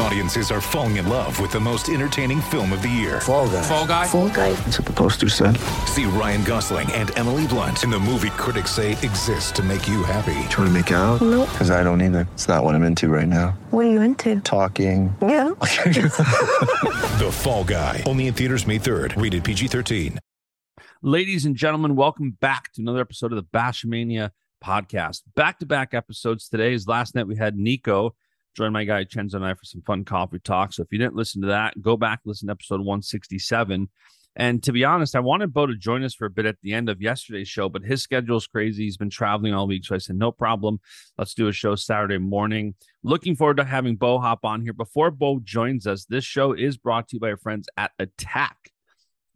Audiences are falling in love with the most entertaining film of the year. Fall guy. Fall guy. Fall guy. That's what the poster said. See Ryan Gosling and Emily Blunt in the movie critics say exists to make you happy. Trying to make it out? Nope. Because I don't either. It's not what I'm into right now. What are you into? Talking. Yeah. The Fall Guy. Only in theaters May 3rd. Rated PG-13. Ladies and gentlemen, welcome back to another episode of the Baschamania podcast. Back to back episodes today. Is last night we had Nico join my guy Chenzo and I for some fun coffee talk. So if you didn't listen to that, go back listen to episode 167. And to be honest, I wanted Bo to join us for a bit at the end of yesterday's show, but his schedule is crazy. He's been traveling all week. So I said, no problem. Let's do a show Saturday morning. Looking forward to having Bo hop on here. Before Bo joins us, this show is brought to you by our friends at Attack.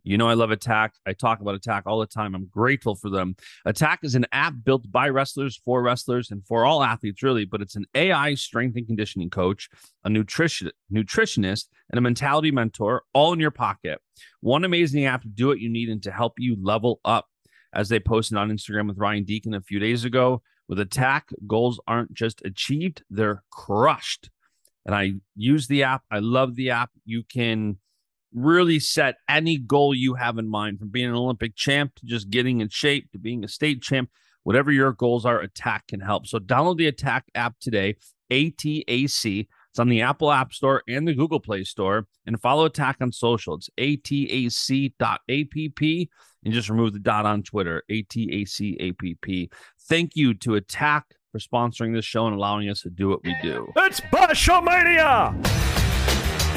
You know, I love Attack. I talk about Attack all the time. I'm grateful for them. Attack is an app built by wrestlers for wrestlers and for all athletes, really, but it's an AI strength and conditioning coach, a nutrition nutritionist, and a mentality mentor all in your pocket. One amazing app to do what you need and to help you level up. As they posted on Instagram with Ryan Deakin a few days ago, with Attack, goals aren't just achieved, they're crushed. And I use the app. I love the app. You can really set any goal you have in mind from being an Olympic champ to just getting in shape to being a state champ. Whatever your goals are, Attack can help. So download the Attack app today, ATAC. It's on the Apple App Store and the Google Play Store. And follow Attack on social. It's atac.app and just remove the dot on Twitter, ATAC Thank you to Attack for sponsoring this show and allowing us to do what we do. It's Baschamania!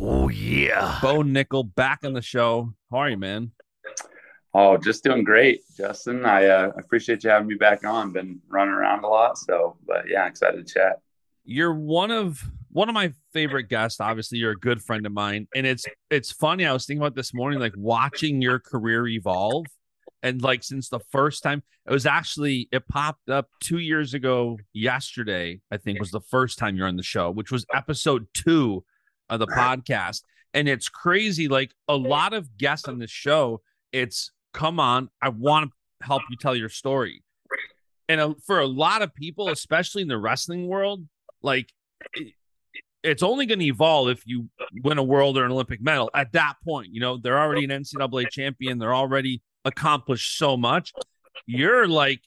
Oh yeah. Bo Nickal back on the show. How are you, man? Oh, just doing great, Justin. I uh, appreciate you having me back on. Been running around a lot, so but yeah, excited to chat. You're one of one of my favorite guests. Obviously, you're a good friend of mine, and it's it's funny. I was thinking about this morning, like watching your career evolve, and like since the first time it was actually it popped up two years ago. Yesterday, I think was the first time you're on the show, which was episode two of the podcast. And it's crazy. Like a lot of guests on this show, it's come on, I want to help you tell your story. And uh, for a lot of people, especially in the wrestling world, like it, it's only going to evolve if you win a world or an Olympic medal. At that point, you know, they're already an NCAA champion, they're already accomplished so much. You're like,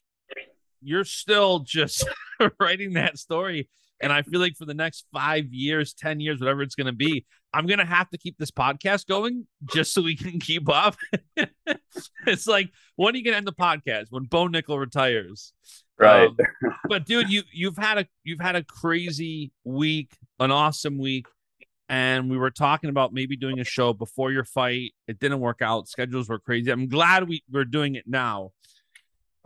you're still just writing that story and I feel like for the next five years, 10 years, whatever it's going to be, I'm going to have to keep this podcast going just so we can keep up. it's like, when are you going to end the podcast? When Bo Nickal retires. Right. Um, but dude, you you've had a you've had a crazy week, an awesome week. And we were talking about maybe doing a show before your fight. It didn't work out. Schedules were crazy. I'm glad we, we're doing it now.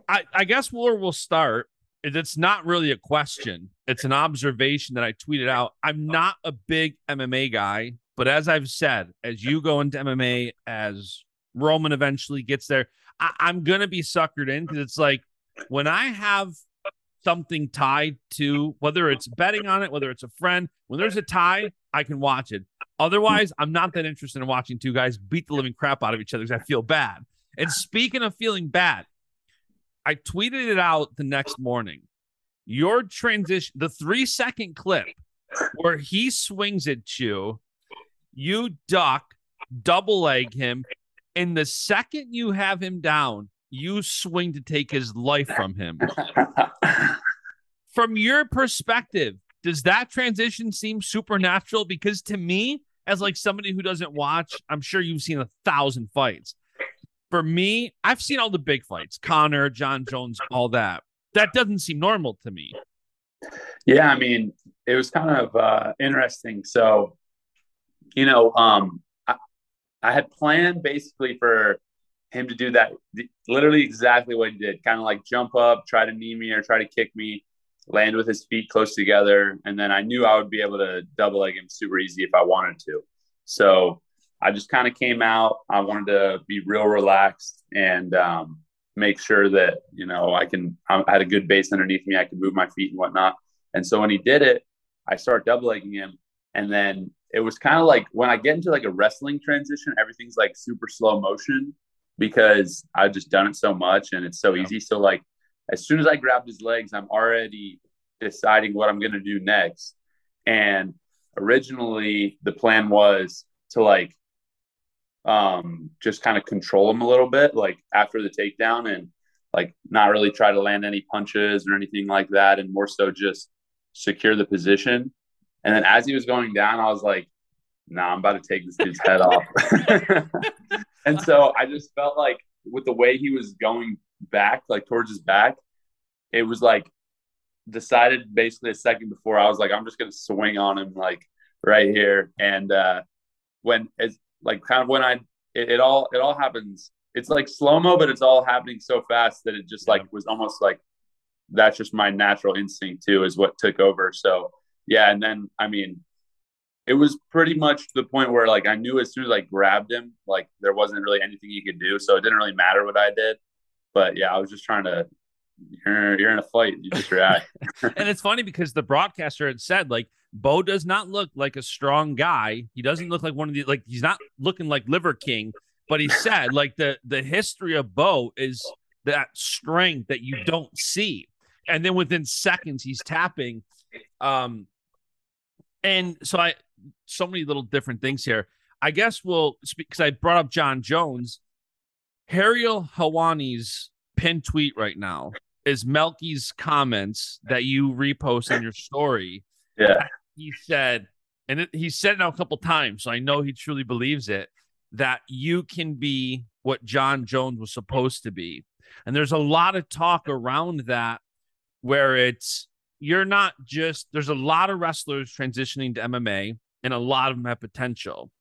I, I guess where we'll start it's not really a question. It's an observation that I tweeted out. I'm not a big MMA guy, but as I've said, as you go into MMA, as Roman eventually gets there, I- I'm gonna be suckered in because it's like when I have something tied to whether it's betting on it, whether it's a friend, when there's a tie, I can watch it. Otherwise, I'm not that interested in watching two guys beat the living crap out of each other because I feel bad. And speaking of feeling bad, I tweeted it out the next morning. Your transition, the three second clip where he swings at you, you duck, double leg him. And the second you have him down, you swing to take his life from him. from your perspective, does that transition seem supernatural? Because to me, as like somebody who doesn't watch, I'm sure you've seen a thousand fights. For me, I've seen all the big fights, Conor, Jon Jones, all that. That doesn't seem normal to me. Yeah, I mean, it was kind of uh, interesting. So, you know, um, I, I had planned basically for him to do that, literally exactly what he did. Kind of like jump up, try to knee me or try to kick me, land with his feet close together, and then I knew I would be able to double leg him super easy if I wanted to. So I just kind of came out. I wanted to be real relaxed and um, make sure that you know I can. I had a good base underneath me. I could move my feet and whatnot. And so when he did it, I start double legging him, and then it was kind of like when I get into like a wrestling transition, everything's like super slow motion because I've just done it so much and it's so yeah. easy. So like as soon as I grabbed his legs, I'm already deciding what I'm gonna do next. And originally the plan was to like um just kind of control him a little bit, like after the takedown and like not really try to land any punches or anything like that, and more so just secure the position. And then as he was going down, I was like, nah, I'm about to take this dude's head off. and so I just felt like with the way he was going back, like towards his back, it was like decided basically a second before I was like, I'm just gonna swing on him like right here. And uh when it's like kind of when I it, it all it all happens. It's like slow mo, but it's all happening so fast that it just like was almost like that's just my natural instinct too, is what took over. So yeah, and then I mean, it was pretty much to the point where like I knew as soon as I grabbed him, like there wasn't really anything he could do. So it didn't really matter what I did. But yeah, I was just trying to you're, you're in a fight. You just react. and it's funny because the broadcaster had said like Bo does not look like a strong guy. He doesn't look like one of the like he's not looking like Liver King, but he said like the the history of Bo is that strength that you don't see. And then within seconds he's tapping. Um and so I so many little different things here. I guess we'll speak because I brought up Jon Jones. Ariel Helwani's pin tweet right now is Melky's comments that you repost in your story. Yeah. He said, and it, he said it now a couple times, so I know he truly believes it, that you can be what Jon Jones was supposed to be. And there's a lot of talk around that where it's you're not just there's a lot of wrestlers transitioning to MMA and a lot of them have potential.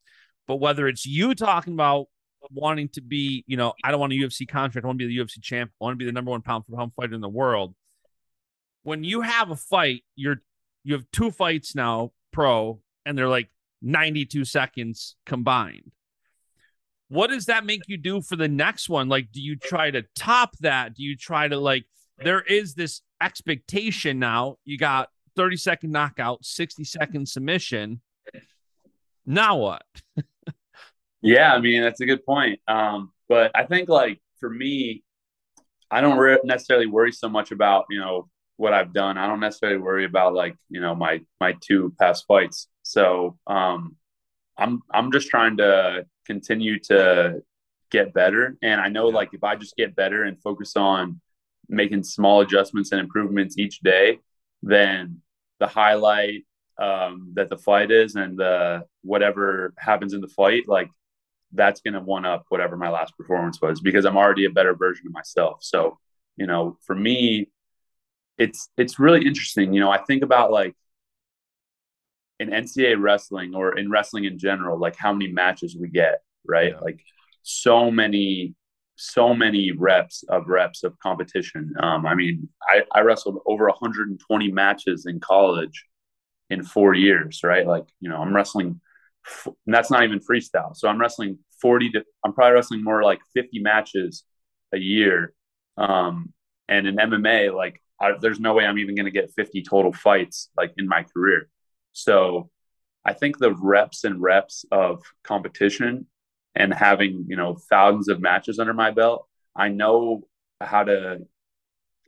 But whether it's you talking about wanting to be, you know, I don't want a UFC contract, I want to be the UFC champ, I want to be the number one pound for pound fighter in the world. When you have a fight, you're you have two fights now pro, and they're like 92 seconds combined. What does that make you do for the next one? Like, do you try to top that? Do you try to like there is this expectation now. You got 30 second knockout, 60 second submission. Now what? yeah, I mean, that's a good point. Um, but I think like for me, I don't re- necessarily worry so much about, you know, what I've done. I don't necessarily worry about like, you know, my my two past fights. So, um I'm I'm just trying to continue to get better and I know like if I just get better and focus on making small adjustments and improvements each day, then the highlight um, that the fight is and the whatever happens in the fight, like that's going to one up whatever my last performance was because I'm already a better version of myself. So, you know, for me, it's it's really interesting. You know, I think about like in NCAA wrestling or in wrestling in general, like how many matches we get, right? Yeah. Like so many so many reps of reps of competition. Um, I mean, I, I wrestled over 120 matches in college in four years, right? Like, you know, I'm wrestling, that's not even freestyle. So I'm wrestling 40 to, I'm probably wrestling more like 50 matches a year. Um, and in MMA, like, I, there's no way I'm even going to get 50 total fights like in my career. So I think the reps and reps of competition and having you know thousands of matches under my belt i know how to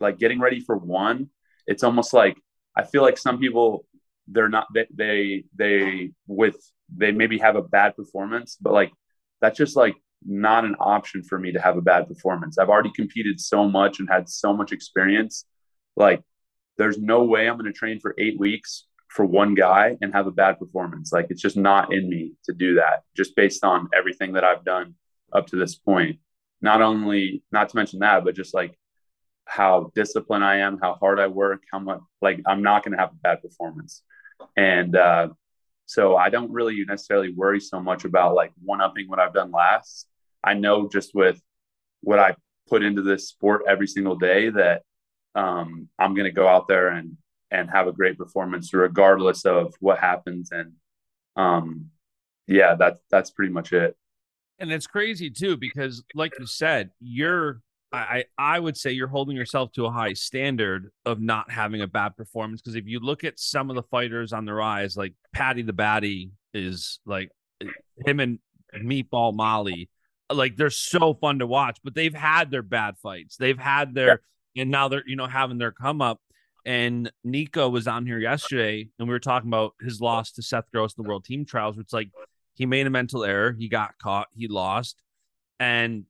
like getting ready for one it's almost like i feel like some people they're not they they, they with they maybe have a bad performance but like that's just like not an option for me to have a bad performance i've already competed so much and had so much experience like there's no way i'm going to train for eight weeks for one guy and have a bad performance. Like it's just not in me to do that, just based on everything that I've done up to this point. Not only, not to mention that, but just like how disciplined I am, how hard I work, how much like I'm not going to have a bad performance. And uh, so I don't really necessarily worry so much about like one upping what I've done last. I know just with what I put into this sport every single day that um, I'm going to go out there and and have a great performance regardless of what happens. And um, yeah, that's that's pretty much it. And it's crazy too because, like you said, you're I I would say you're holding yourself to a high standard of not having a bad performance. Because if you look at some of the fighters on the rise, like Paddy the Baddy is like him and Meatball Molly, like they're so fun to watch. But they've had their bad fights. They've had their. And now they're you know having their come up. And Nico was on here yesterday, and we were talking about his loss to Seth Gross in the World Team Trials. It's like he made a mental error, he got caught, he lost, and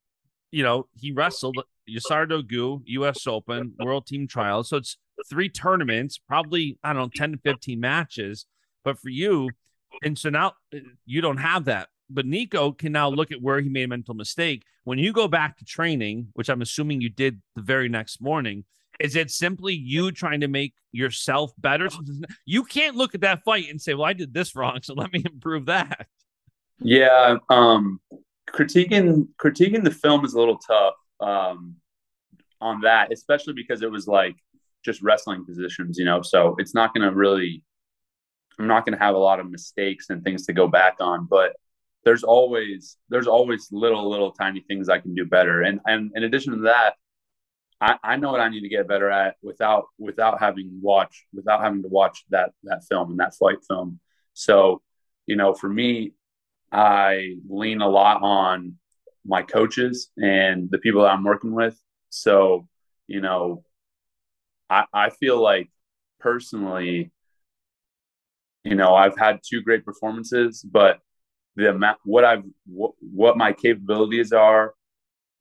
you know, he wrestled USADA Gu, US Open, World Team Trials. So it's three tournaments, probably, I don't know, 10 to 15 matches. But for you, and so now uh, you don't have that. But Nico can now look at where he made a mental mistake. When you go back to training, which I'm assuming you did the very next morning, is it simply you trying to make yourself better? You can't look at that fight and say, "Well, I did this wrong, so let me improve that." Yeah, um, critiquing critiquing the film is a little tough um, on that, especially because it was like just wrestling positions, you know. So it's not going to really, I'm not going to have a lot of mistakes and things to go back on. But there's always there's always little little tiny things I can do better. And and in addition to that, I, I know what I need to get better at without without having watch without having to watch that that film and that flight film. So you know, for me, I lean a lot on my coaches and the people that I'm working with. So, you know, I, I feel like personally, you know, I've had two great performances, but the amount, what I've, what, what my capabilities are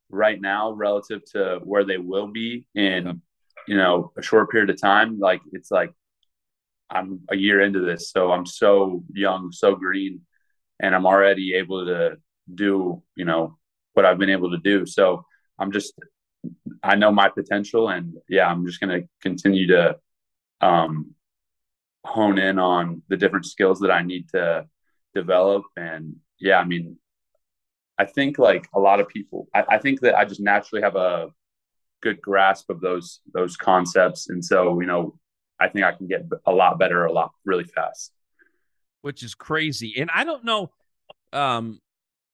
right now relative to where they will be in, you know, a short period of time, like it's like I'm a year into this. So I'm so young, so green and I'm already able to do, you know, what I've been able to do. So I'm just, I know my potential, and yeah, I'm just going to continue to um, hone in on the different skills that I need to develop. And yeah, I mean, I think like a lot of people, I, I think that I just naturally have a good grasp of those those concepts, and so you know, I think I can get a lot better a lot really fast which is crazy. And I don't know. Um,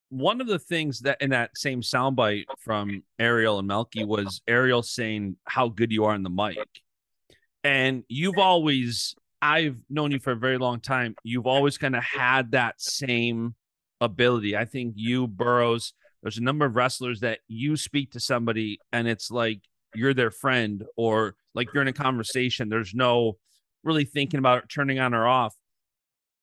one of the things that in that same soundbite from Ariel and Melky was Ariel saying how good you are on the mic. And you've always, I've known you for a very long time. You've always kind of had that same ability. I think you, Burroughs, there's a number of wrestlers that you speak to somebody and it's like you're their friend or like you're in a conversation. There's no really thinking about it, turning on or off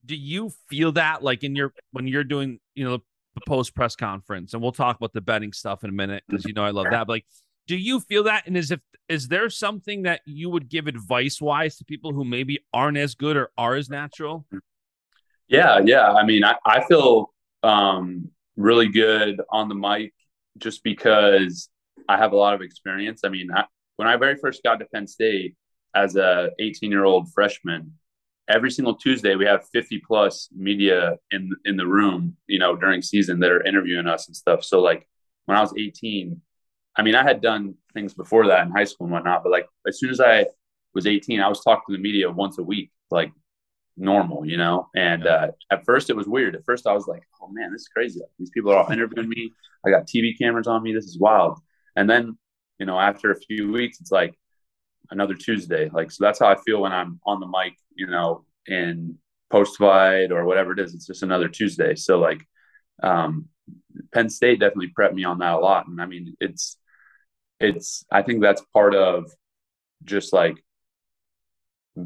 do you feel that like in your when you're doing you know the post press conference and we'll talk about the betting stuff in a minute because you know i love that but like do you feel that? And is if is there something that you would give advice wise to people who maybe aren't as good or are as natural? Yeah yeah. I mean i, I feel um really good on the mic just because i have a lot of experience. I mean I, when i very first got to penn state as a 18 year old freshman every single Tuesday we have 50 plus media in in the room, you know, during season that are interviewing us and stuff. So like when I was 18, I mean, I had done things before that in high school and whatnot, but like as soon as I was 18, I was talking to the media once a week, like normal, you know. And uh, at first, it was weird. At first, I was like, "Oh man, this is crazy! Like, these people are all interviewing me. I got TV cameras on me. This is wild." And then, you know, after a few weeks, it's like, another Tuesday. Like, so that's how I feel when I'm on the mic, you know, in post fight or whatever it is. It's just another Tuesday. So like, um, Penn State definitely prepped me on that a lot. And I mean, it's, it's, I think that's part of just like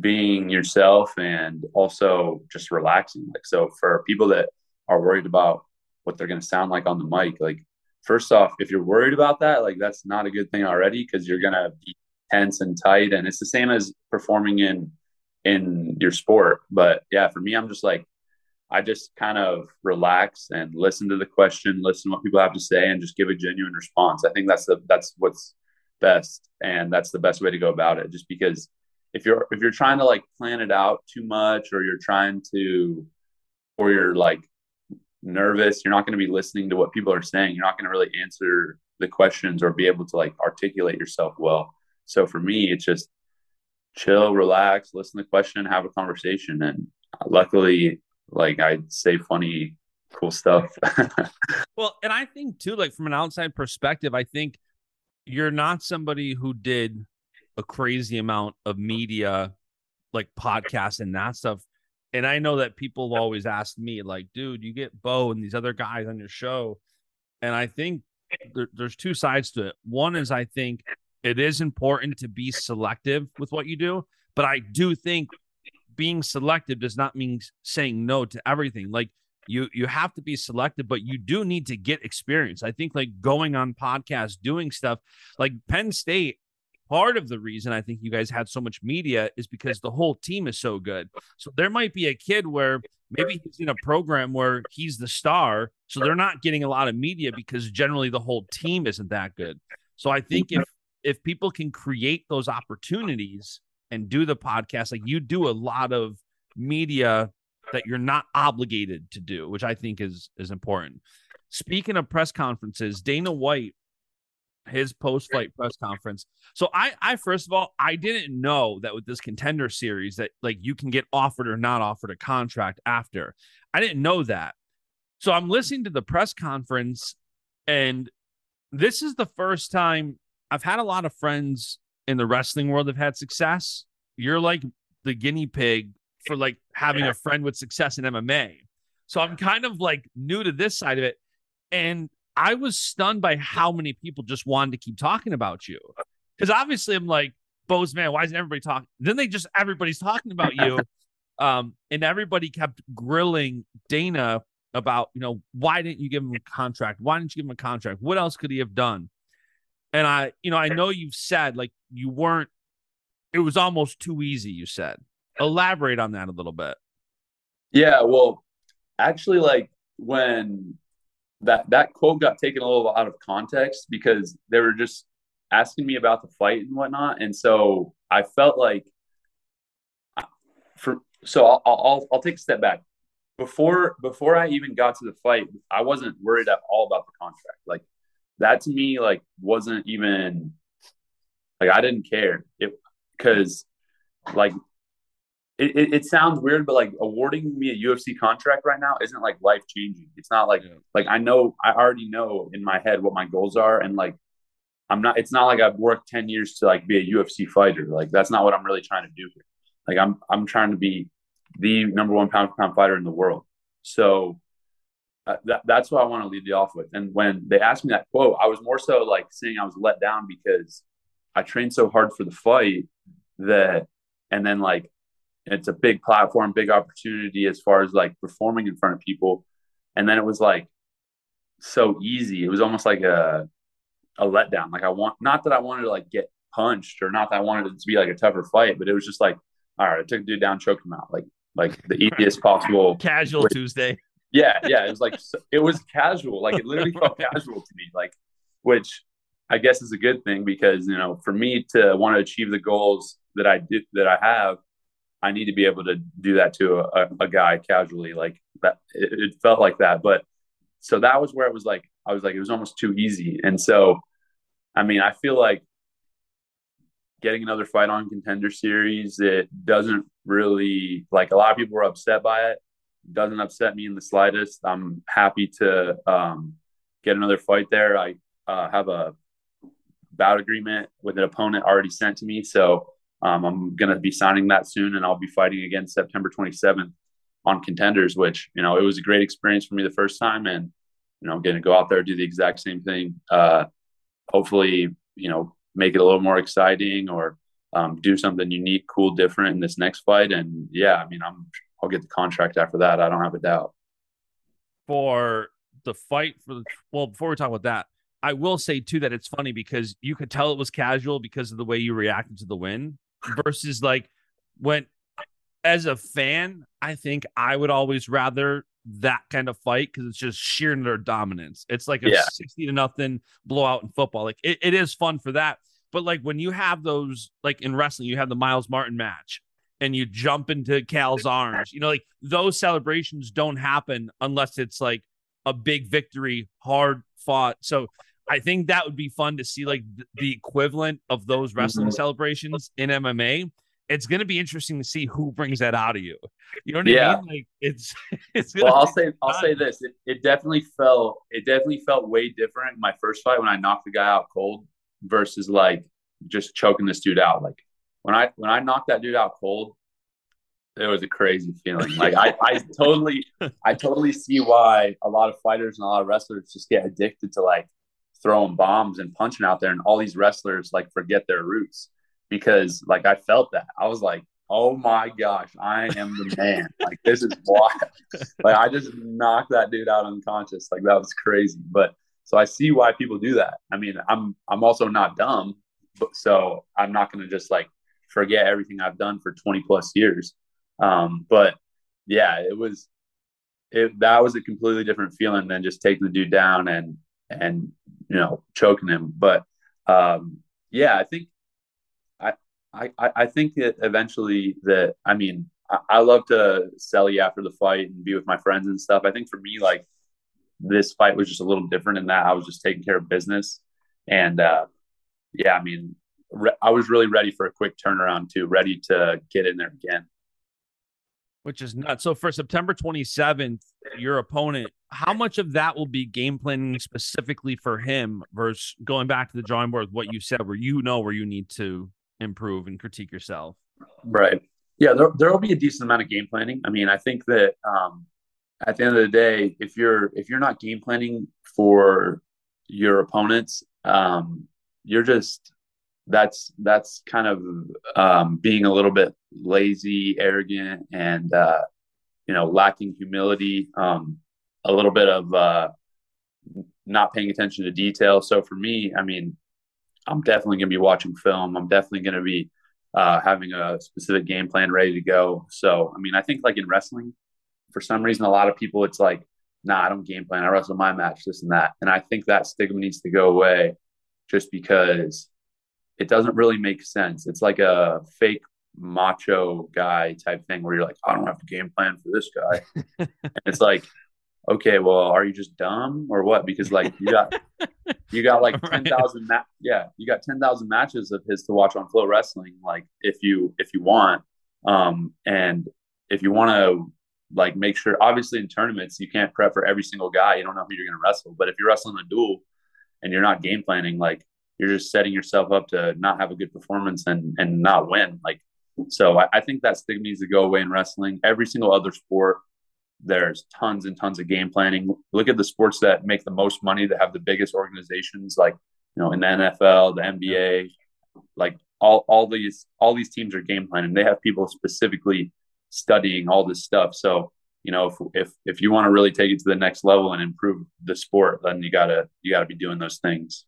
being yourself and also just relaxing. Like, so for people that are worried about what they're going to sound like on the mic, like, first off, if you're worried about that, like, that's not a good thing already because you're going to be tense and tight. And it's the same as performing in in your sport. But yeah, for me, I'm just like I just kind of relax and listen to the question, listen to what people have to say, and just give a genuine response. I think that's the that's what's best, and that's the best way to go about it. Just because if you're if you're trying to like plan it out too much, or you're trying to, or you're like nervous, you're not going to be listening to what people are saying. You're not going to really answer the questions or be able to like articulate yourself well. So for me, it's just chill, relax, listen to the question, have a conversation. And luckily, like I say funny, cool stuff. well, and I think too, like from an outside perspective, I think you're not somebody who did a crazy amount of media, like podcasts and that stuff. And I know that people have always asked me, like, dude, you get Bo and these other guys on your show. And I think there, there's two sides to it. One is I think it is important to be selective with what you do, but I do think being selective does not mean saying no to everything. Like you you have to be selective, but you do need to get experience. I think like going on podcasts, doing stuff like Penn State. Part of the reason I think you guys had so much media is because the whole team is so good. So there might be a kid where maybe he's in a program where he's the star, so they're not getting a lot of media because generally the whole team isn't that good. So I think if if people can create those opportunities and do the podcast, like you do a lot of media that you're not obligated to do, which I think is is important. Speaking of press conferences, Dana White, his post fight press conference. So I I first of all I didn't know that with this contender series that like you can get offered or not offered a contract after. I didn't know that. So I'm listening to the press conference and this is the first time I've had a lot of friends in the wrestling world have had success. You're like the guinea pig for like having a friend with success in MMA. So I'm kind of like new to this side of it. And I was stunned by how many people just wanted to keep talking about you. Because obviously I'm like, Bo's man, why isn't everybody talking? Then they just everybody's talking about you. Um, and everybody kept grilling Dana about, you know, why didn't you give him a contract? Why didn't you give him a contract? What else could he have done? And I, you know, I know you've said like you weren't, it was almost too easy, you said. Elaborate on that a little bit. Yeah, well, actually, like when that that quote got taken a little out of context because they were just asking me about the fight and whatnot, and so I felt like for so I'll I'll, I'll take a step back before before I even got to the fight. I wasn't worried at all about the contract. Like that to me like wasn't even like I didn't care it because like it, it, it, sounds weird, but like awarding me a UFC contract right now isn't like life changing. It's not like yeah. like I know I already know in my head what my goals are, and like I'm not. It's not like I've worked ten years to like be a UFC fighter. Like that's not what I'm really trying to do here. Like I'm I'm trying to be the number one pound for pound fighter in the world. So uh, that, that's what I want to leave you off with. And when they asked me that quote, I was more so like saying I was let down because I trained so hard for the fight that, and then like it's a big platform, big opportunity as far as like performing in front of people. And then it was like so easy. It was almost like a, a letdown. Like I want, not that I wanted to like get punched or not that I wanted it to be like a tougher fight, but it was just like, all right, I took a dude down, choked him out. Like, like the easiest possible casual Tuesday yeah, yeah. It was like it was casual. Like it literally felt casual to me. Like, which I guess is a good thing because you know, for me to want to achieve the goals that I did that I have, I need to be able to do that to a, a guy casually. Like that, it, it felt like that. But so that was where it was like I was like it was almost too easy. And so, I mean, I feel like getting another fight on contender series it doesn't really like a lot of people were upset by it doesn't upset me in the slightest. I'm happy to um, get another fight there. I uh, have a bout agreement with an opponent already sent to me, so um, I'm going to be signing that soon, and I'll be fighting again September 27th on contenders. Which you know it was a great experience for me the first time, and you know I'm going to go out there do the exact same thing. Uh, hopefully, you know make it a little more exciting or um, do something unique, cool, different in this next fight. And yeah, I mean, I'm I'll get the contract after that. I don't have a doubt. For the fight for the well, before we talk about that, I will say too that it's funny because you could tell it was casual because of the way you reacted to the win versus like when as a fan, I think I would always rather that kind of fight because it's just sheer their dominance. It's like a yeah. 60 to nothing blowout in football. Like it, it is fun for that. But like when you have those, like in wrestling, you have the Myles Martin match and you jump into Cael's arms. You know, like those celebrations don't happen unless it's like a big victory, hard fought. So I think that would be fun to see like th- the equivalent of those wrestling Mhm. celebrations in MMA. It's going to be interesting to see who brings that out of you. You know what I mean? Like it's it's Well, I'll say I'll say this: it, it definitely felt it definitely felt way different my first fight when I knocked the guy out cold versus like just choking this dude out. Like when I when I knocked that dude out cold, it was a crazy feeling. Like I I totally I totally see why a lot of fighters and a lot of wrestlers just get addicted to like throwing bombs and punching out there, and all these wrestlers like forget their roots because like I felt that I was like. Oh my gosh, I am the man. Like this is wild like I just knocked that dude out unconscious. Like that was crazy. But so I see why people do that. I mean, I'm I'm also not dumb, but so I'm not gonna just like forget everything I've done for 20 plus years. Um, but yeah, it was it that was a completely different feeling than just taking the dude down and and you know choking him. But um, yeah, I think I I I think that eventually that I mean I, I love to sell you after the fight and be with my friends and stuff. I think for me, like this fight was just a little different in that I was just taking care of business, and uh, yeah, I mean, re- I was really ready for a quick turnaround too, ready to get in there again. which is nuts. So for September 27th, your opponent, how much of that will be game planning specifically for him versus going back to the drawing board with what you said, where you know where you need to improve and critique yourself? Right. Yeah, there there will be a decent amount of game planning. I mean, I think that um, at the end of the day, if you're if you're not game planning for your opponents, um, you're just that's that's kind of um, being a little bit lazy, arrogant, and uh, you know lacking humility. Um, a little bit of uh, not paying attention to detail. So for me, I mean, I'm definitely going to be watching film. I'm definitely going to be uh, having a specific game plan ready to go. So, I mean, I think like in wrestling, for some reason, a lot of people, it's like, nah, I don't game plan. I wrestle my match, this and that. And I think that stigma needs to go away just because it doesn't really make sense. It's like a fake macho guy type thing where you're like, I don't have to game plan for this guy. and it's like, okay, well, are you just dumb or what? Because like you got you got like Right. ten thousand ma- yeah, you got ten thousand matches of his to watch on Flow Wrestling. Like if you if you want, um, and if you want to like make sure, obviously in tournaments you can't prep for every single guy. You don't know who you're going to wrestle, but if you're wrestling a duel and you're not game planning, like you're just setting yourself up to not have a good performance and and not win. Like so, I, I think that stigma needs to go away in wrestling. Every single other sport there's tons and tons of game planning. Look at the sports that make the most money, that have the biggest organizations, like you know, in the NFL, the NBA, like all all these all these teams are game planning. They have people specifically studying all this stuff. So you know, if if if you want to really take it to the next level and improve the sport, then you gotta you gotta be doing those things.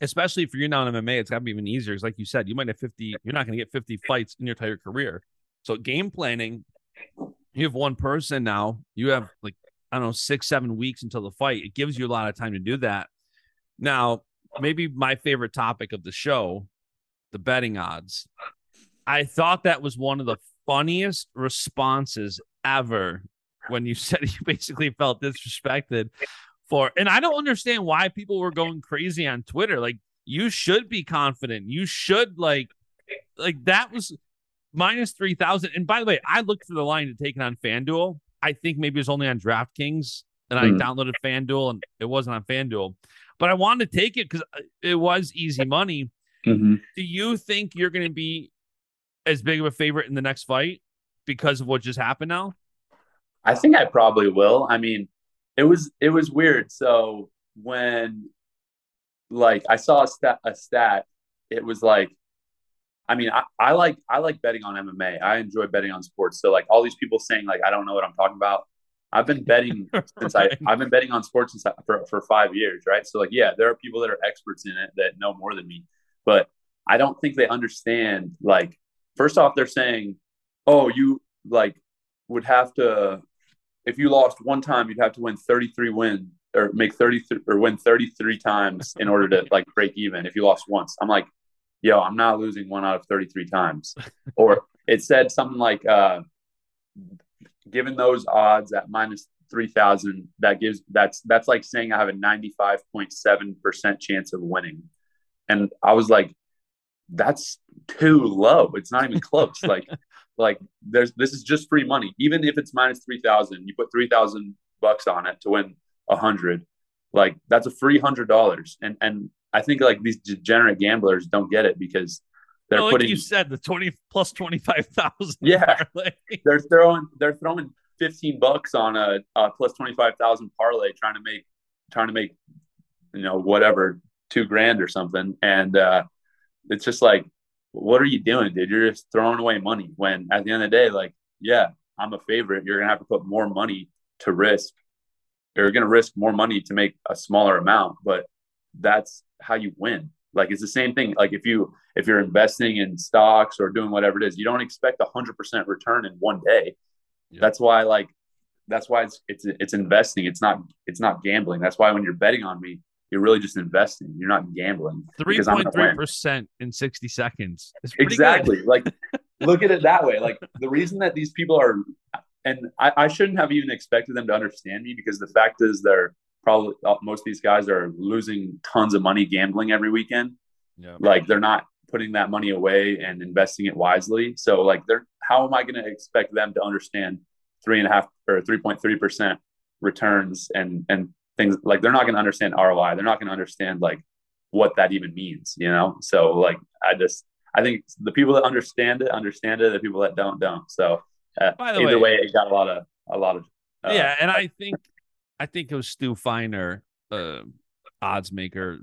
Especially if you're now in MMA, it's got to be even easier. It's like you said, you might have 50, you're not to get 50 fights in your entire career. So game planning, you have one person now, you have like, I don't know, six, seven weeks until the fight. It gives you a lot of time to do that. Now, maybe my favorite topic of the show, the betting odds. I thought that was one of the funniest responses ever when you said you basically felt disrespected for and I don't understand why people were going crazy on Twitter. Like you should be confident. You should like like that was minus 3000 and by the way, I looked for the line to take it on FanDuel. I think maybe it was only on DraftKings and I Hmm. downloaded FanDuel and it wasn't on FanDuel. But I wanted to take it cuz it was easy money. Mm-hmm. Do you think you're going to be as big of a favorite in the next fight because of what just happened now? I think I probably will. I mean, it was it was weird. So when like I saw a stat a stat, it was like I mean, I, I like I like betting on MMA. I enjoy betting on sports. So like all these people saying like I don't know what I'm talking about. I've been betting since Right. I I've been betting on sports since I, for for 5 years, right? So like yeah, there are people that are experts in it that know more than me. But I don't think they understand like first off they're saying, "Oh, you like would have to if you lost one time, you'd have to win 33 wins or make 33 or win 33 times in order to like break even if you lost once. I'm like, yo, I'm not losing one out of 33 times. or it said something like, uh, given those odds at minus three thousand, that gives that's that's like saying I have a ninety five point seven percent chance of winning, and I was like, that's too low. It's not even close. like like there's this is just free money. Even if it's minus three thousand, you put three thousand bucks on it to win a hundred. Like that's a free hundred dollars. And and I think like these degenerate gamblers don't get it because they're No, like putting you said, the twenty plus twenty five thousand. Yeah. they're throwing they're throwing 15 bucks on a, a plus 25,000 parlay trying to make trying to make you know whatever 2 grand or something and uh it's just like what are you doing dude? You're just throwing away money when at the end of the day like yeah I'm a favorite. You're going to have to put more money to risk. You're going to risk more money to make a smaller amount but that's how you win. Like it's the same thing. Like if you if you're investing in stocks or doing whatever it is you don't expect a 100% return in one day. Yeah. that's why like that's why it's it's it's investing. It's not it's not gambling. That's why when you're betting on me you're really just investing you're not gambling Three because I'm point gonna three win. percent in sixty seconds. Exactly Good. like look at it that way like the reason that these people are and I, I shouldn't have even expected them to understand me because the fact is they're probably uh, most of these guys are losing tons of money gambling every weekend Yeah. like they're not putting that money away and investing it wisely so like they're how am i going to expect them to understand three and a half or 3.3 percent returns and and things like they're not going to understand roi they're not going to understand like what that even means you know so like i just i think the people that understand it understand it the people that don't don't so uh, By the either way- way it got a lot of a lot of uh, yeah, and I think I think it was Stu Feiner, uh, odds maker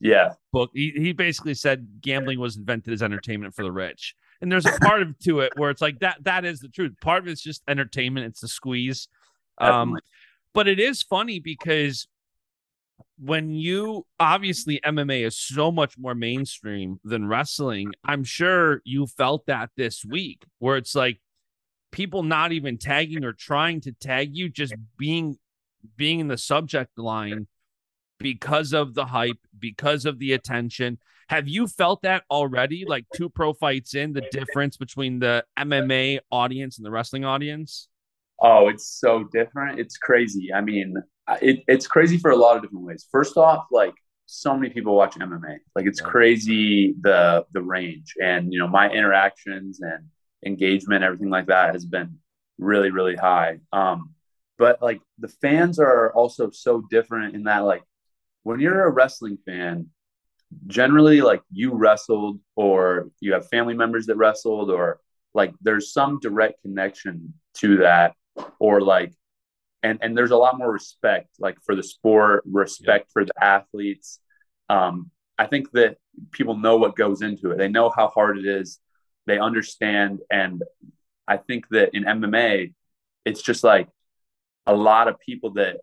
yeah book. He he basically said gambling was invented as entertainment for the rich. And there's a part of to it where it's like that that is the truth. Part of it's just entertainment, it's the squeeze. Um Definitely. But it is funny because when you obviously MMA is so much more mainstream than wrestling, I'm sure you felt that this week where it's like people not even tagging or trying to tag you, just being being in the subject line because of the hype, because of the attention. Have you felt that already? Like two pro fights in, the difference between the MMA audience and the wrestling audience? Oh, it's so different. It's crazy. I mean, it, it's crazy for a lot of different ways. First off, like so many people watch MMA. Like it's crazy the the range and you know my interactions and engagement, everything like that has been really really high. Um, but like the fans are also so different in that like when you're a wrestling fan, generally like you wrestled or you have family members that wrestled or like there's some direct connection to that or like and and there's a lot more respect like for the sport respect for the athletes. Um i think that people know what goes into it. They know how hard it is. They understand. And i think that in mma it's just like a lot of people that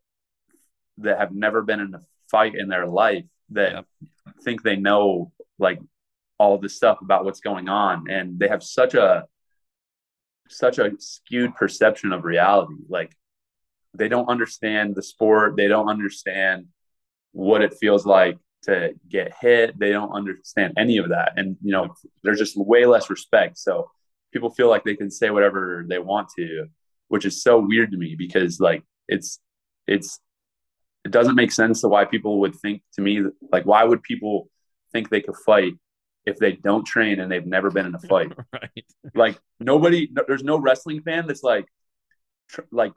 that have never been in a fight in their life that Yep. think they know like all this stuff about what's going on. And they have such a such a skewed perception of reality. Like they don't understand the sport. They don't understand what it feels like to get hit. They don't understand any of that. And you know there's just way less respect. So people feel like they can say whatever they want to which is so weird to me because like it's it's it doesn't make sense to why people would think to me like why would people think they could fight if they don't train and they've never been in a fight. Right. like nobody no, there's no wrestling fan that's like tr- like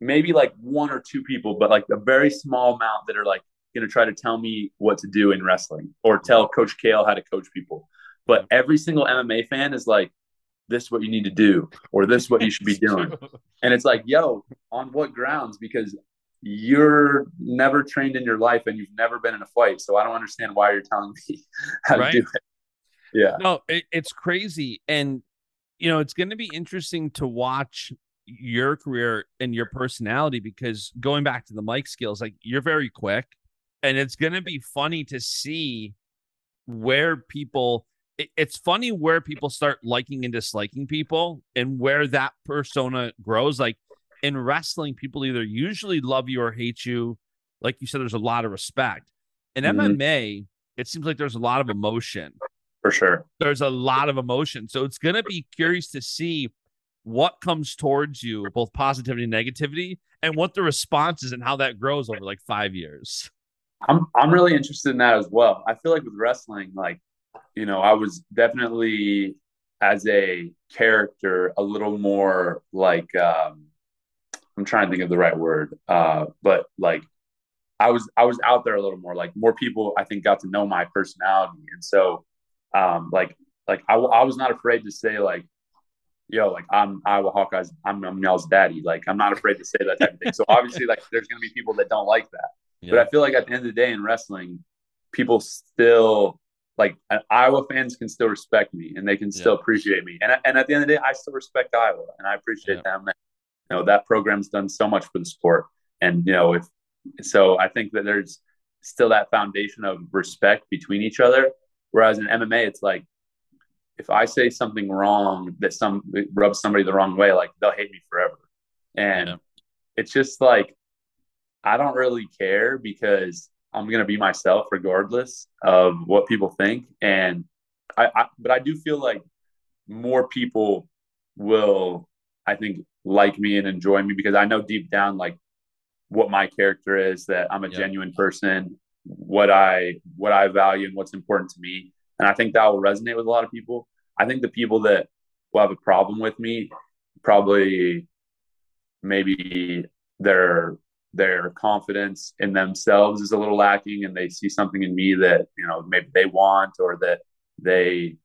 maybe like one or two people but like a very small amount that are like going to try to tell me what to do in wrestling or tell coach Cael how to coach people. But every single mma fan is like this is what you need to do or this is what you should be doing. And it's like yo on what grounds? Because you're never trained in your life and you've never been in a fight so i don't understand why you're telling me how Right. to do it yeah No, it, it's crazy. And, you know, it's going to be interesting to watch your career and your personality because going back to the mic skills, like you're very quick. And it's going to be funny to see where people, it- it's funny where people start liking and disliking people and where that persona grows. Like in wrestling, people either usually love you or hate you. Like you said, there's a lot of respect. In Mhm. MMA, it seems like there's a lot of emotion for sure there's a lot of emotion. So it's going to be curious to see what comes towards you, both positivity and negativity, and what the response is and how that grows over like five years. I'm I'm really interested in that as well. I feel like with wrestling, like, you know, I was definitely as a character a little more like um I'm trying to think of the right word. Uh but like I was I was out there a little more. Like more people I think got to know my personality. And so um like like I, I was not afraid to say like yo, like I'm Iowa Hawkeyes, I'm, I'm Mel's daddy. Like I'm not afraid to say that type of thing. So obviously, like there's gonna be people that don't like that. Yeah. But I feel like at the end of the day in wrestling, people still like Iowa fans can still respect me and they can still yeah. appreciate me. And and at the end of the day, I still respect Iowa and I appreciate yeah. them. And, you know that program's done so much for the sport, and you know if so, I think that there's still that foundation of respect between each other. Whereas in MMA, it's like if I say something wrong that some rubs somebody the wrong way, like they'll hate me forever. And yeah. it's just like I don't really care because I'm gonna be myself regardless of what people think. And I, I but I do feel like more people will, I think, like me and enjoy me because I know deep down like what my character is, that I'm a yeah. genuine person, what I what I value and what's important to me. And I think that will resonate with a lot of people. I think the people that will have a problem with me probably maybe their their confidence in themselves is a little lacking and they see something in me that you know maybe they want or that they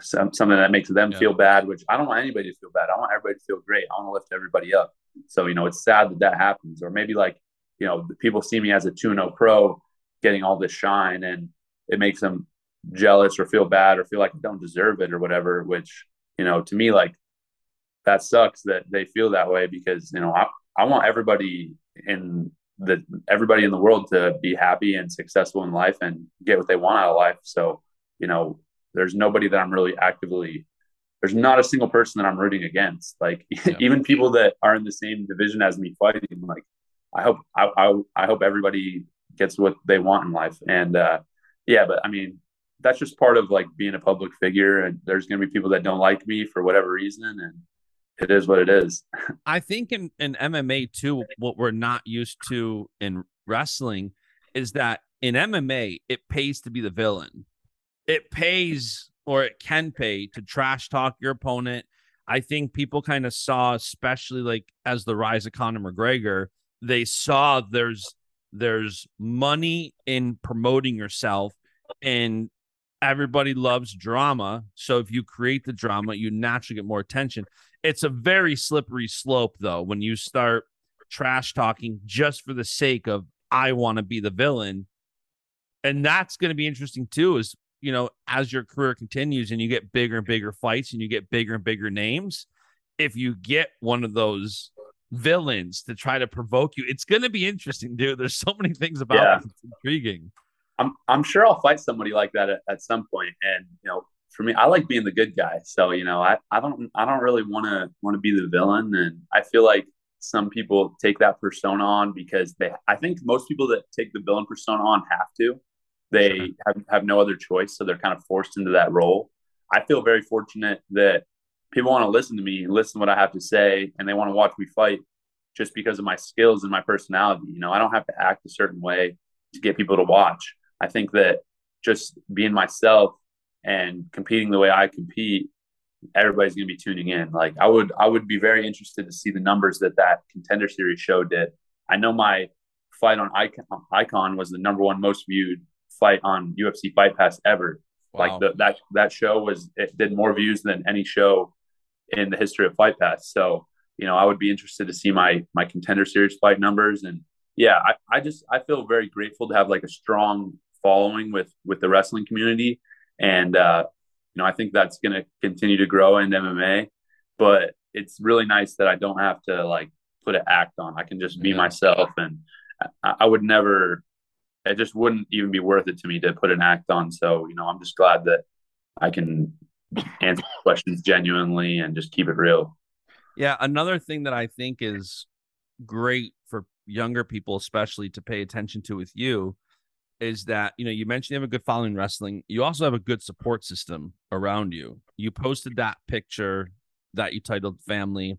some, something that makes them yeah. feel bad which i don't want anybody to feel bad i want everybody to feel great i want to lift everybody up so you know it's sad that that happens or maybe like you know people see me as a 2-0 pro getting all this shine and it makes them jealous or feel bad or feel like they don't deserve it or whatever, which, you know, to me, like that sucks that they feel that way because, you know, I, I want everybody in the, everybody in the world to be happy and successful in life and get what they want out of life. So, you know, there's nobody that I'm really actively, there's not a single person that I'm rooting against. Like yeah. even people that are in the same division as me fighting, like I hope, I, I, I hope everybody gets what they want in life. And, uh, yeah, but I mean, that's just part of like being a public figure. And there's going to be people that don't like me for whatever reason and it is what it is. I think in, in mma too what we're not used to in wrestling is that in mma it pays to be the villain. It pays or it can pay to trash talk your opponent. I think people kind of saw especially like as the rise of conor mcgregor they saw there's there's money in promoting yourself and everybody loves drama. So if you create the drama, you naturally get more attention. It's a very slippery slope, though, when you start trash talking just for the sake of, I want to be the villain. And that's going to be interesting, too, is, you know, as your career continues and you get bigger and bigger fights and you get bigger and bigger names, if you get one of those villains to try to provoke you, it's going to be interesting, dude. There's so many things about yeah. it. It's intriguing. I'm I'm sure I'll fight somebody like that at, at some point. And you know, for me, I like being the good guy. So you know, I, I don't I don't really want to want to be the villain. And I feel like some people take that persona on because they. I think most people that take the villain persona on have to. They sure. have have no other choice, so they're kind of forced into that role. I feel very fortunate that people want to listen to me and listen to what I have to say, and they want to watch me fight just because of my skills and my personality. You know, I don't have to act a certain way to get people to watch. I think that just being myself and competing the way I compete, everybody's going to be tuning in. Like I would, I would be very interested to see the numbers that that contender series show did. I know my fight on Icon, Icon was the number one most viewed fight on UFC Fight Pass ever. Wow. Like the, that that show was it did more views than any show in the history of Fight Pass. So you know, I would be interested to see my my contender series fight numbers and yeah, I, I just I feel very grateful to have like a strong following with with the wrestling community, and uh, you know I think that's going to continue to grow in MMA. But it's really nice that I don't have to like put an act on. I can just be yeah. myself, and I, I would never. It just wouldn't even be worth it to me to put an act on. So you know, I'm just glad that I can answer questions genuinely and just keep it real. Yeah, another thing that I think is great for younger people, especially to pay attention to with you, is that you know you mentioned you have a good following wrestling you also have a good support system around you you posted that picture that you titled family.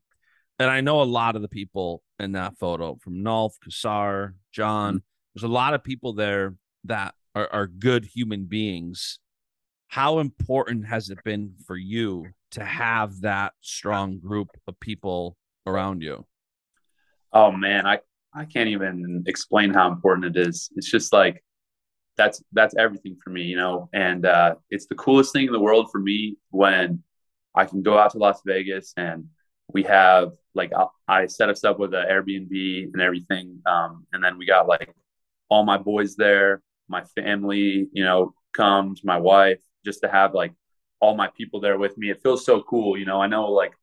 And I know a lot of the people in that photo from Nolf, Cassar, John. Mm-hmm. There's a lot of people there that are, are good human beings. How important has it been for you to have that strong group of people around you? Oh man, I I can't even explain how important it is. It's just like that's that's everything for me, you know. And uh, it's the coolest thing in the world for me when I can go out to Las Vegas and we have like I set us up with an Airbnb and everything, um, and then we got like all my boys there, my family, you know, comes, my wife, just to have like all my people there with me. It feels so cool, you know. I know like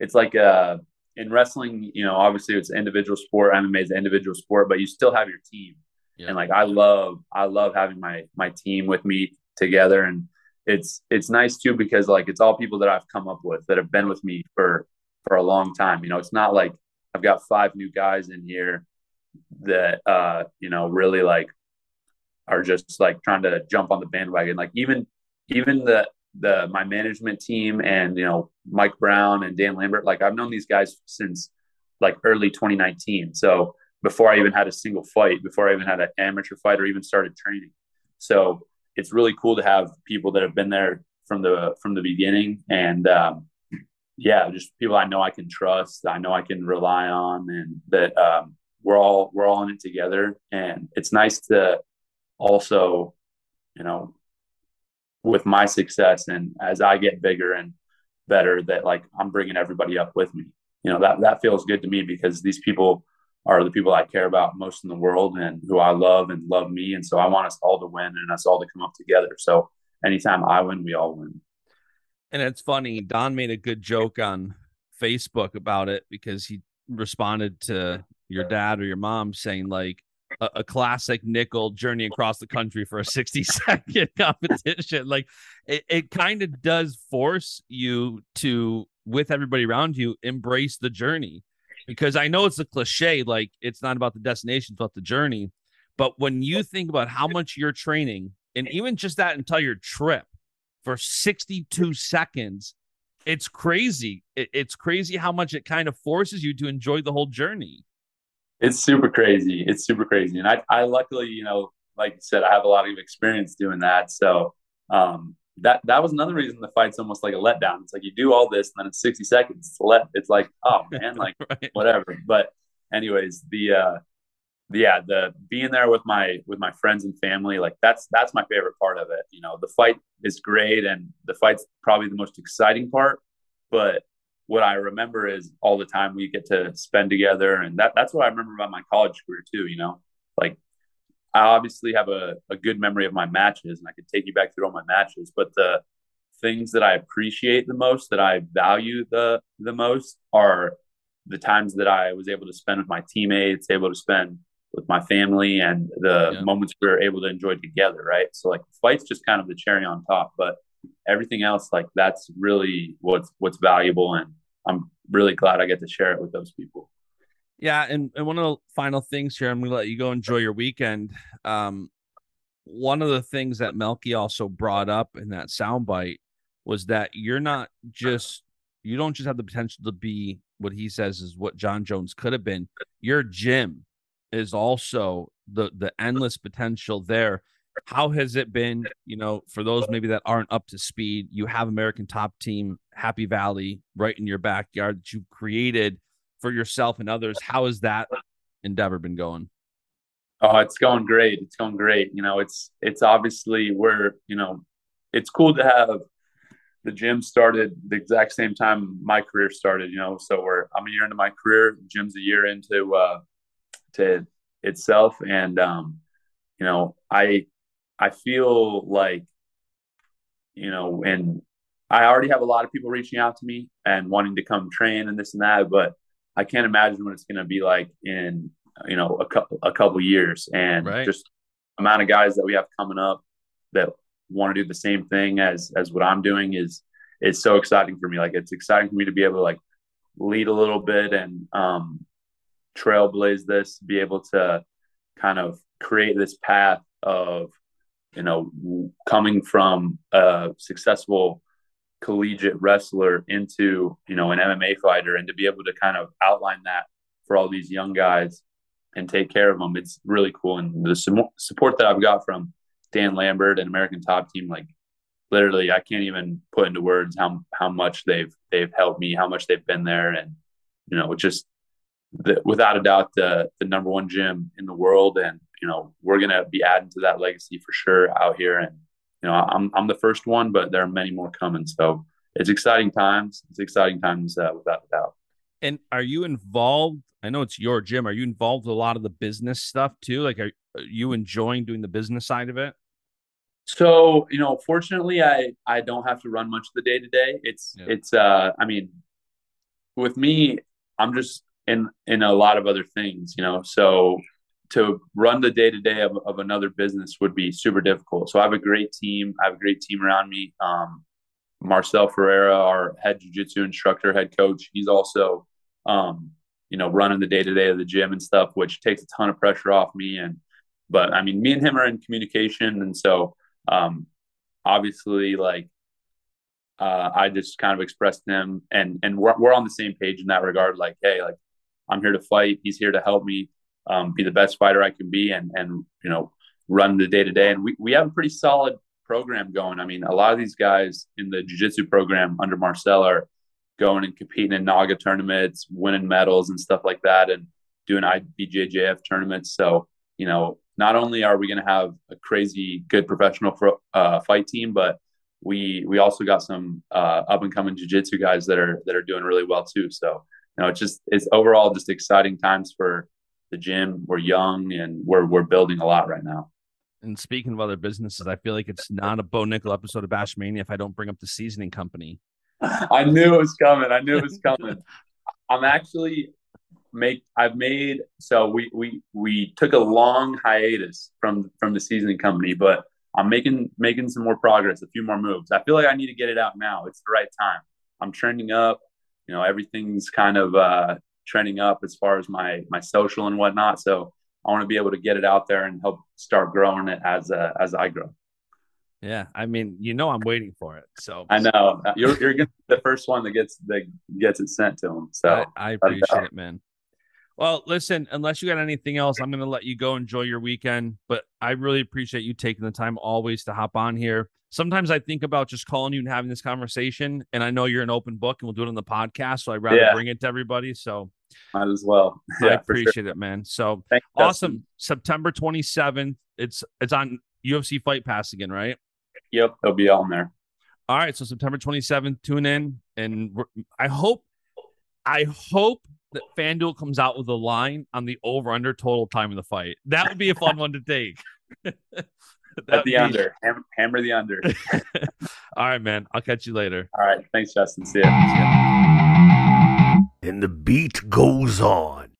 it's like uh in wrestling, you know, obviously it's an individual sport. MMA is an individual sport, but you still have your team. Yeah. And like I love, I love having my my team with me together, and it's it's nice too because like it's all people that I've come up with that have been with me for for a long time. You know, it's not like I've got five new guys in here that uh, you know really like are just like trying to jump on the bandwagon. Like even even the the my management team and you know Mike Brown and Dan Lambert. Like I've known these guys since like early 2019. So before I even had a single fight, before I even had an amateur fight or even started training. So it's really cool to have people that have been there from the from the beginning and um, yeah, just people I know I can trust, I know I can rely on, and that um, we're all we're all in it together. And it's nice to also, you know, with my success and as I get bigger and better, that like I'm bringing everybody up with me. You know that that feels good to me because these people are the people I care about most in the world and who I love and love me. And so I want us all to win and us all to come up together. So anytime I win, we all win. And it's funny, Don made a good joke on Facebook about it because he responded to your dad or your mom saying like a, a classic Nickal journey across the country for a 60 second competition. Like it, it kind of does force you to, with everybody around you, embrace the journey. Because I know it's a cliche, like it's not about the destination, it's about the journey. But when you think about how much you're training, and even just that entire trip, for 62 seconds. It's crazy. it's crazy how much it kind of forces you to enjoy the whole journey. It's super crazy. It's super crazy. And I, I luckily, you know, like you said, I have a lot of experience doing that. So um, that that was another reason the fight's almost like a letdown. It's like you do all this and then in 60 seconds it's let it's like, oh man, like right. whatever. But anyways, the uh yeah the being there with my with my friends and family like that's that's my favorite part of it you know the fight is great and the fight's probably the most exciting part but what i remember is all the time we get to spend together and that that's what i remember about my college career too you know like i obviously have a, a good memory of my matches and i could take you back through all my matches but the things that i appreciate the most that i value the the most are the times that i was able to spend with my teammates able to spend with my family and the yeah. moments we were able to enjoy together, right? So like fight's just kind of the cherry on top, but everything else, like that's really what's what's valuable, and I'm really glad I get to share it with those people. Yeah, and, and one of the final things here, I'm gonna let you go enjoy your weekend. Um, one of the things that Melky also brought up in that soundbite was that you're not just you don't just have the potential to be what he says is what Jon Jones could have been. Your gym is also the the endless potential there. How has it been, you know, for those maybe that aren't up to speed? You have American Top Team, Happy Valley, right in your backyard that you created for yourself and others. How has that endeavor been going? Oh, it's going great. It's going great. You know, it's it's obviously where you know it's cool to have the gym started the exact same time my career started. You know, so we're I'm a year into my career. Gym's a year into uh, to itself and um you know i i feel like you know and i already have a lot of people reaching out to me and wanting to come train and this and that but i can't imagine what it's going to be like in you know a couple a couple years and right. just amount of guys that we have coming up that want to do the same thing as as what i'm doing is is so exciting for me like it's exciting for me to be able to like lead a little bit and um trailblaze this, be able to kind of create this path of, you know, coming from a successful collegiate wrestler into you know an MMA fighter, and to be able to kind of outline that for all these young guys and take care of them, it's really cool. And the support that I've got from Dan Lambert and American Top Team, like literally, I can't even put into words how how much they've they've helped me, how much they've been there, and you know, just the, without a doubt the the number one gym in the world, and you know, we're gonna be adding to that legacy for sure out here. And you know, I'm I'm the first one, but there are many more coming. So it's exciting times. It's exciting times uh, without a doubt. And are you involved? I know it's your gym. Are you involved with a lot of the business stuff too? Like, are, are you enjoying doing the business side of it? So, you know, fortunately, I I don't have to run much of the day to day. It's yeah. it's uh, I mean, with me, I'm just in in a lot of other things, you know. So to run the day to day of of another business would be super difficult. So I have a great team. I have a great team around me. Um, Marcel Ferreira, our head jiu-jitsu instructor, head coach, he's also, um, you know, running the day to day of the gym and stuff, which takes a ton of pressure off me. And, but I mean, me and him are in communication, and so um, obviously, like, uh, I just kind of expressed him, and and we're we're on the same page in that regard. Like, hey, like, I'm here to fight. He's here to help me um, be the best fighter I can be, and and you know, run the day to day. And we we have a pretty solid program going. I mean, a lot of these guys in the jiu-jitsu program under Marcel are going and competing in NAGA tournaments, winning medals and stuff like that, and doing IBJJF tournaments. So, you know, not only are we going to have a crazy good professional uh, fight team, but we we also got some uh, up and coming jiu-jitsu guys that are that are doing really well too. So, you know, it's just it's overall just exciting times for the gym. We're young and we're we're building a lot right now. And speaking of other businesses, I feel like it's not a Bo Nickal episode of Baschamania if I don't bring up the seasoning company. I knew it was coming. I knew it was coming. I'm actually make I've made so we we we took a long hiatus from from the seasoning company, but I'm making making some more progress, a few more moves. I feel like I need to get it out now. It's the right time. I'm trending up. You know, everything's kind of uh, trending up as far as my my social and whatnot. So I want to be able to get it out there and help start growing it as uh, as I grow. Yeah, I mean, you know, I'm waiting for it. So I know you're you're gonna be the first one that gets that gets it sent to him. So I, I appreciate it, man. Well, listen, unless you got anything else, I'm gonna let you go enjoy your weekend. But I really appreciate you taking the time always to hop on here. Sometimes I think about just calling you and having this conversation, and I know you're an open book, and we'll do it on the podcast. So I'd rather yeah. bring it to everybody. So might as well. Yeah, I appreciate sure. it, man. So Thanks, awesome. Justin. September 27th. It's it's on UFC Fight Pass again, right? Yep, it'll be on there. All right, so September 27th, tune in, and I hope, I hope that FanDuel comes out with a line on the over under total time of the fight. That would be a fun one to take. At the be... under, hammer, hammer the under. All right, man. I'll catch you later. All right, thanks, Justin. See ya. See ya. And the beat goes on.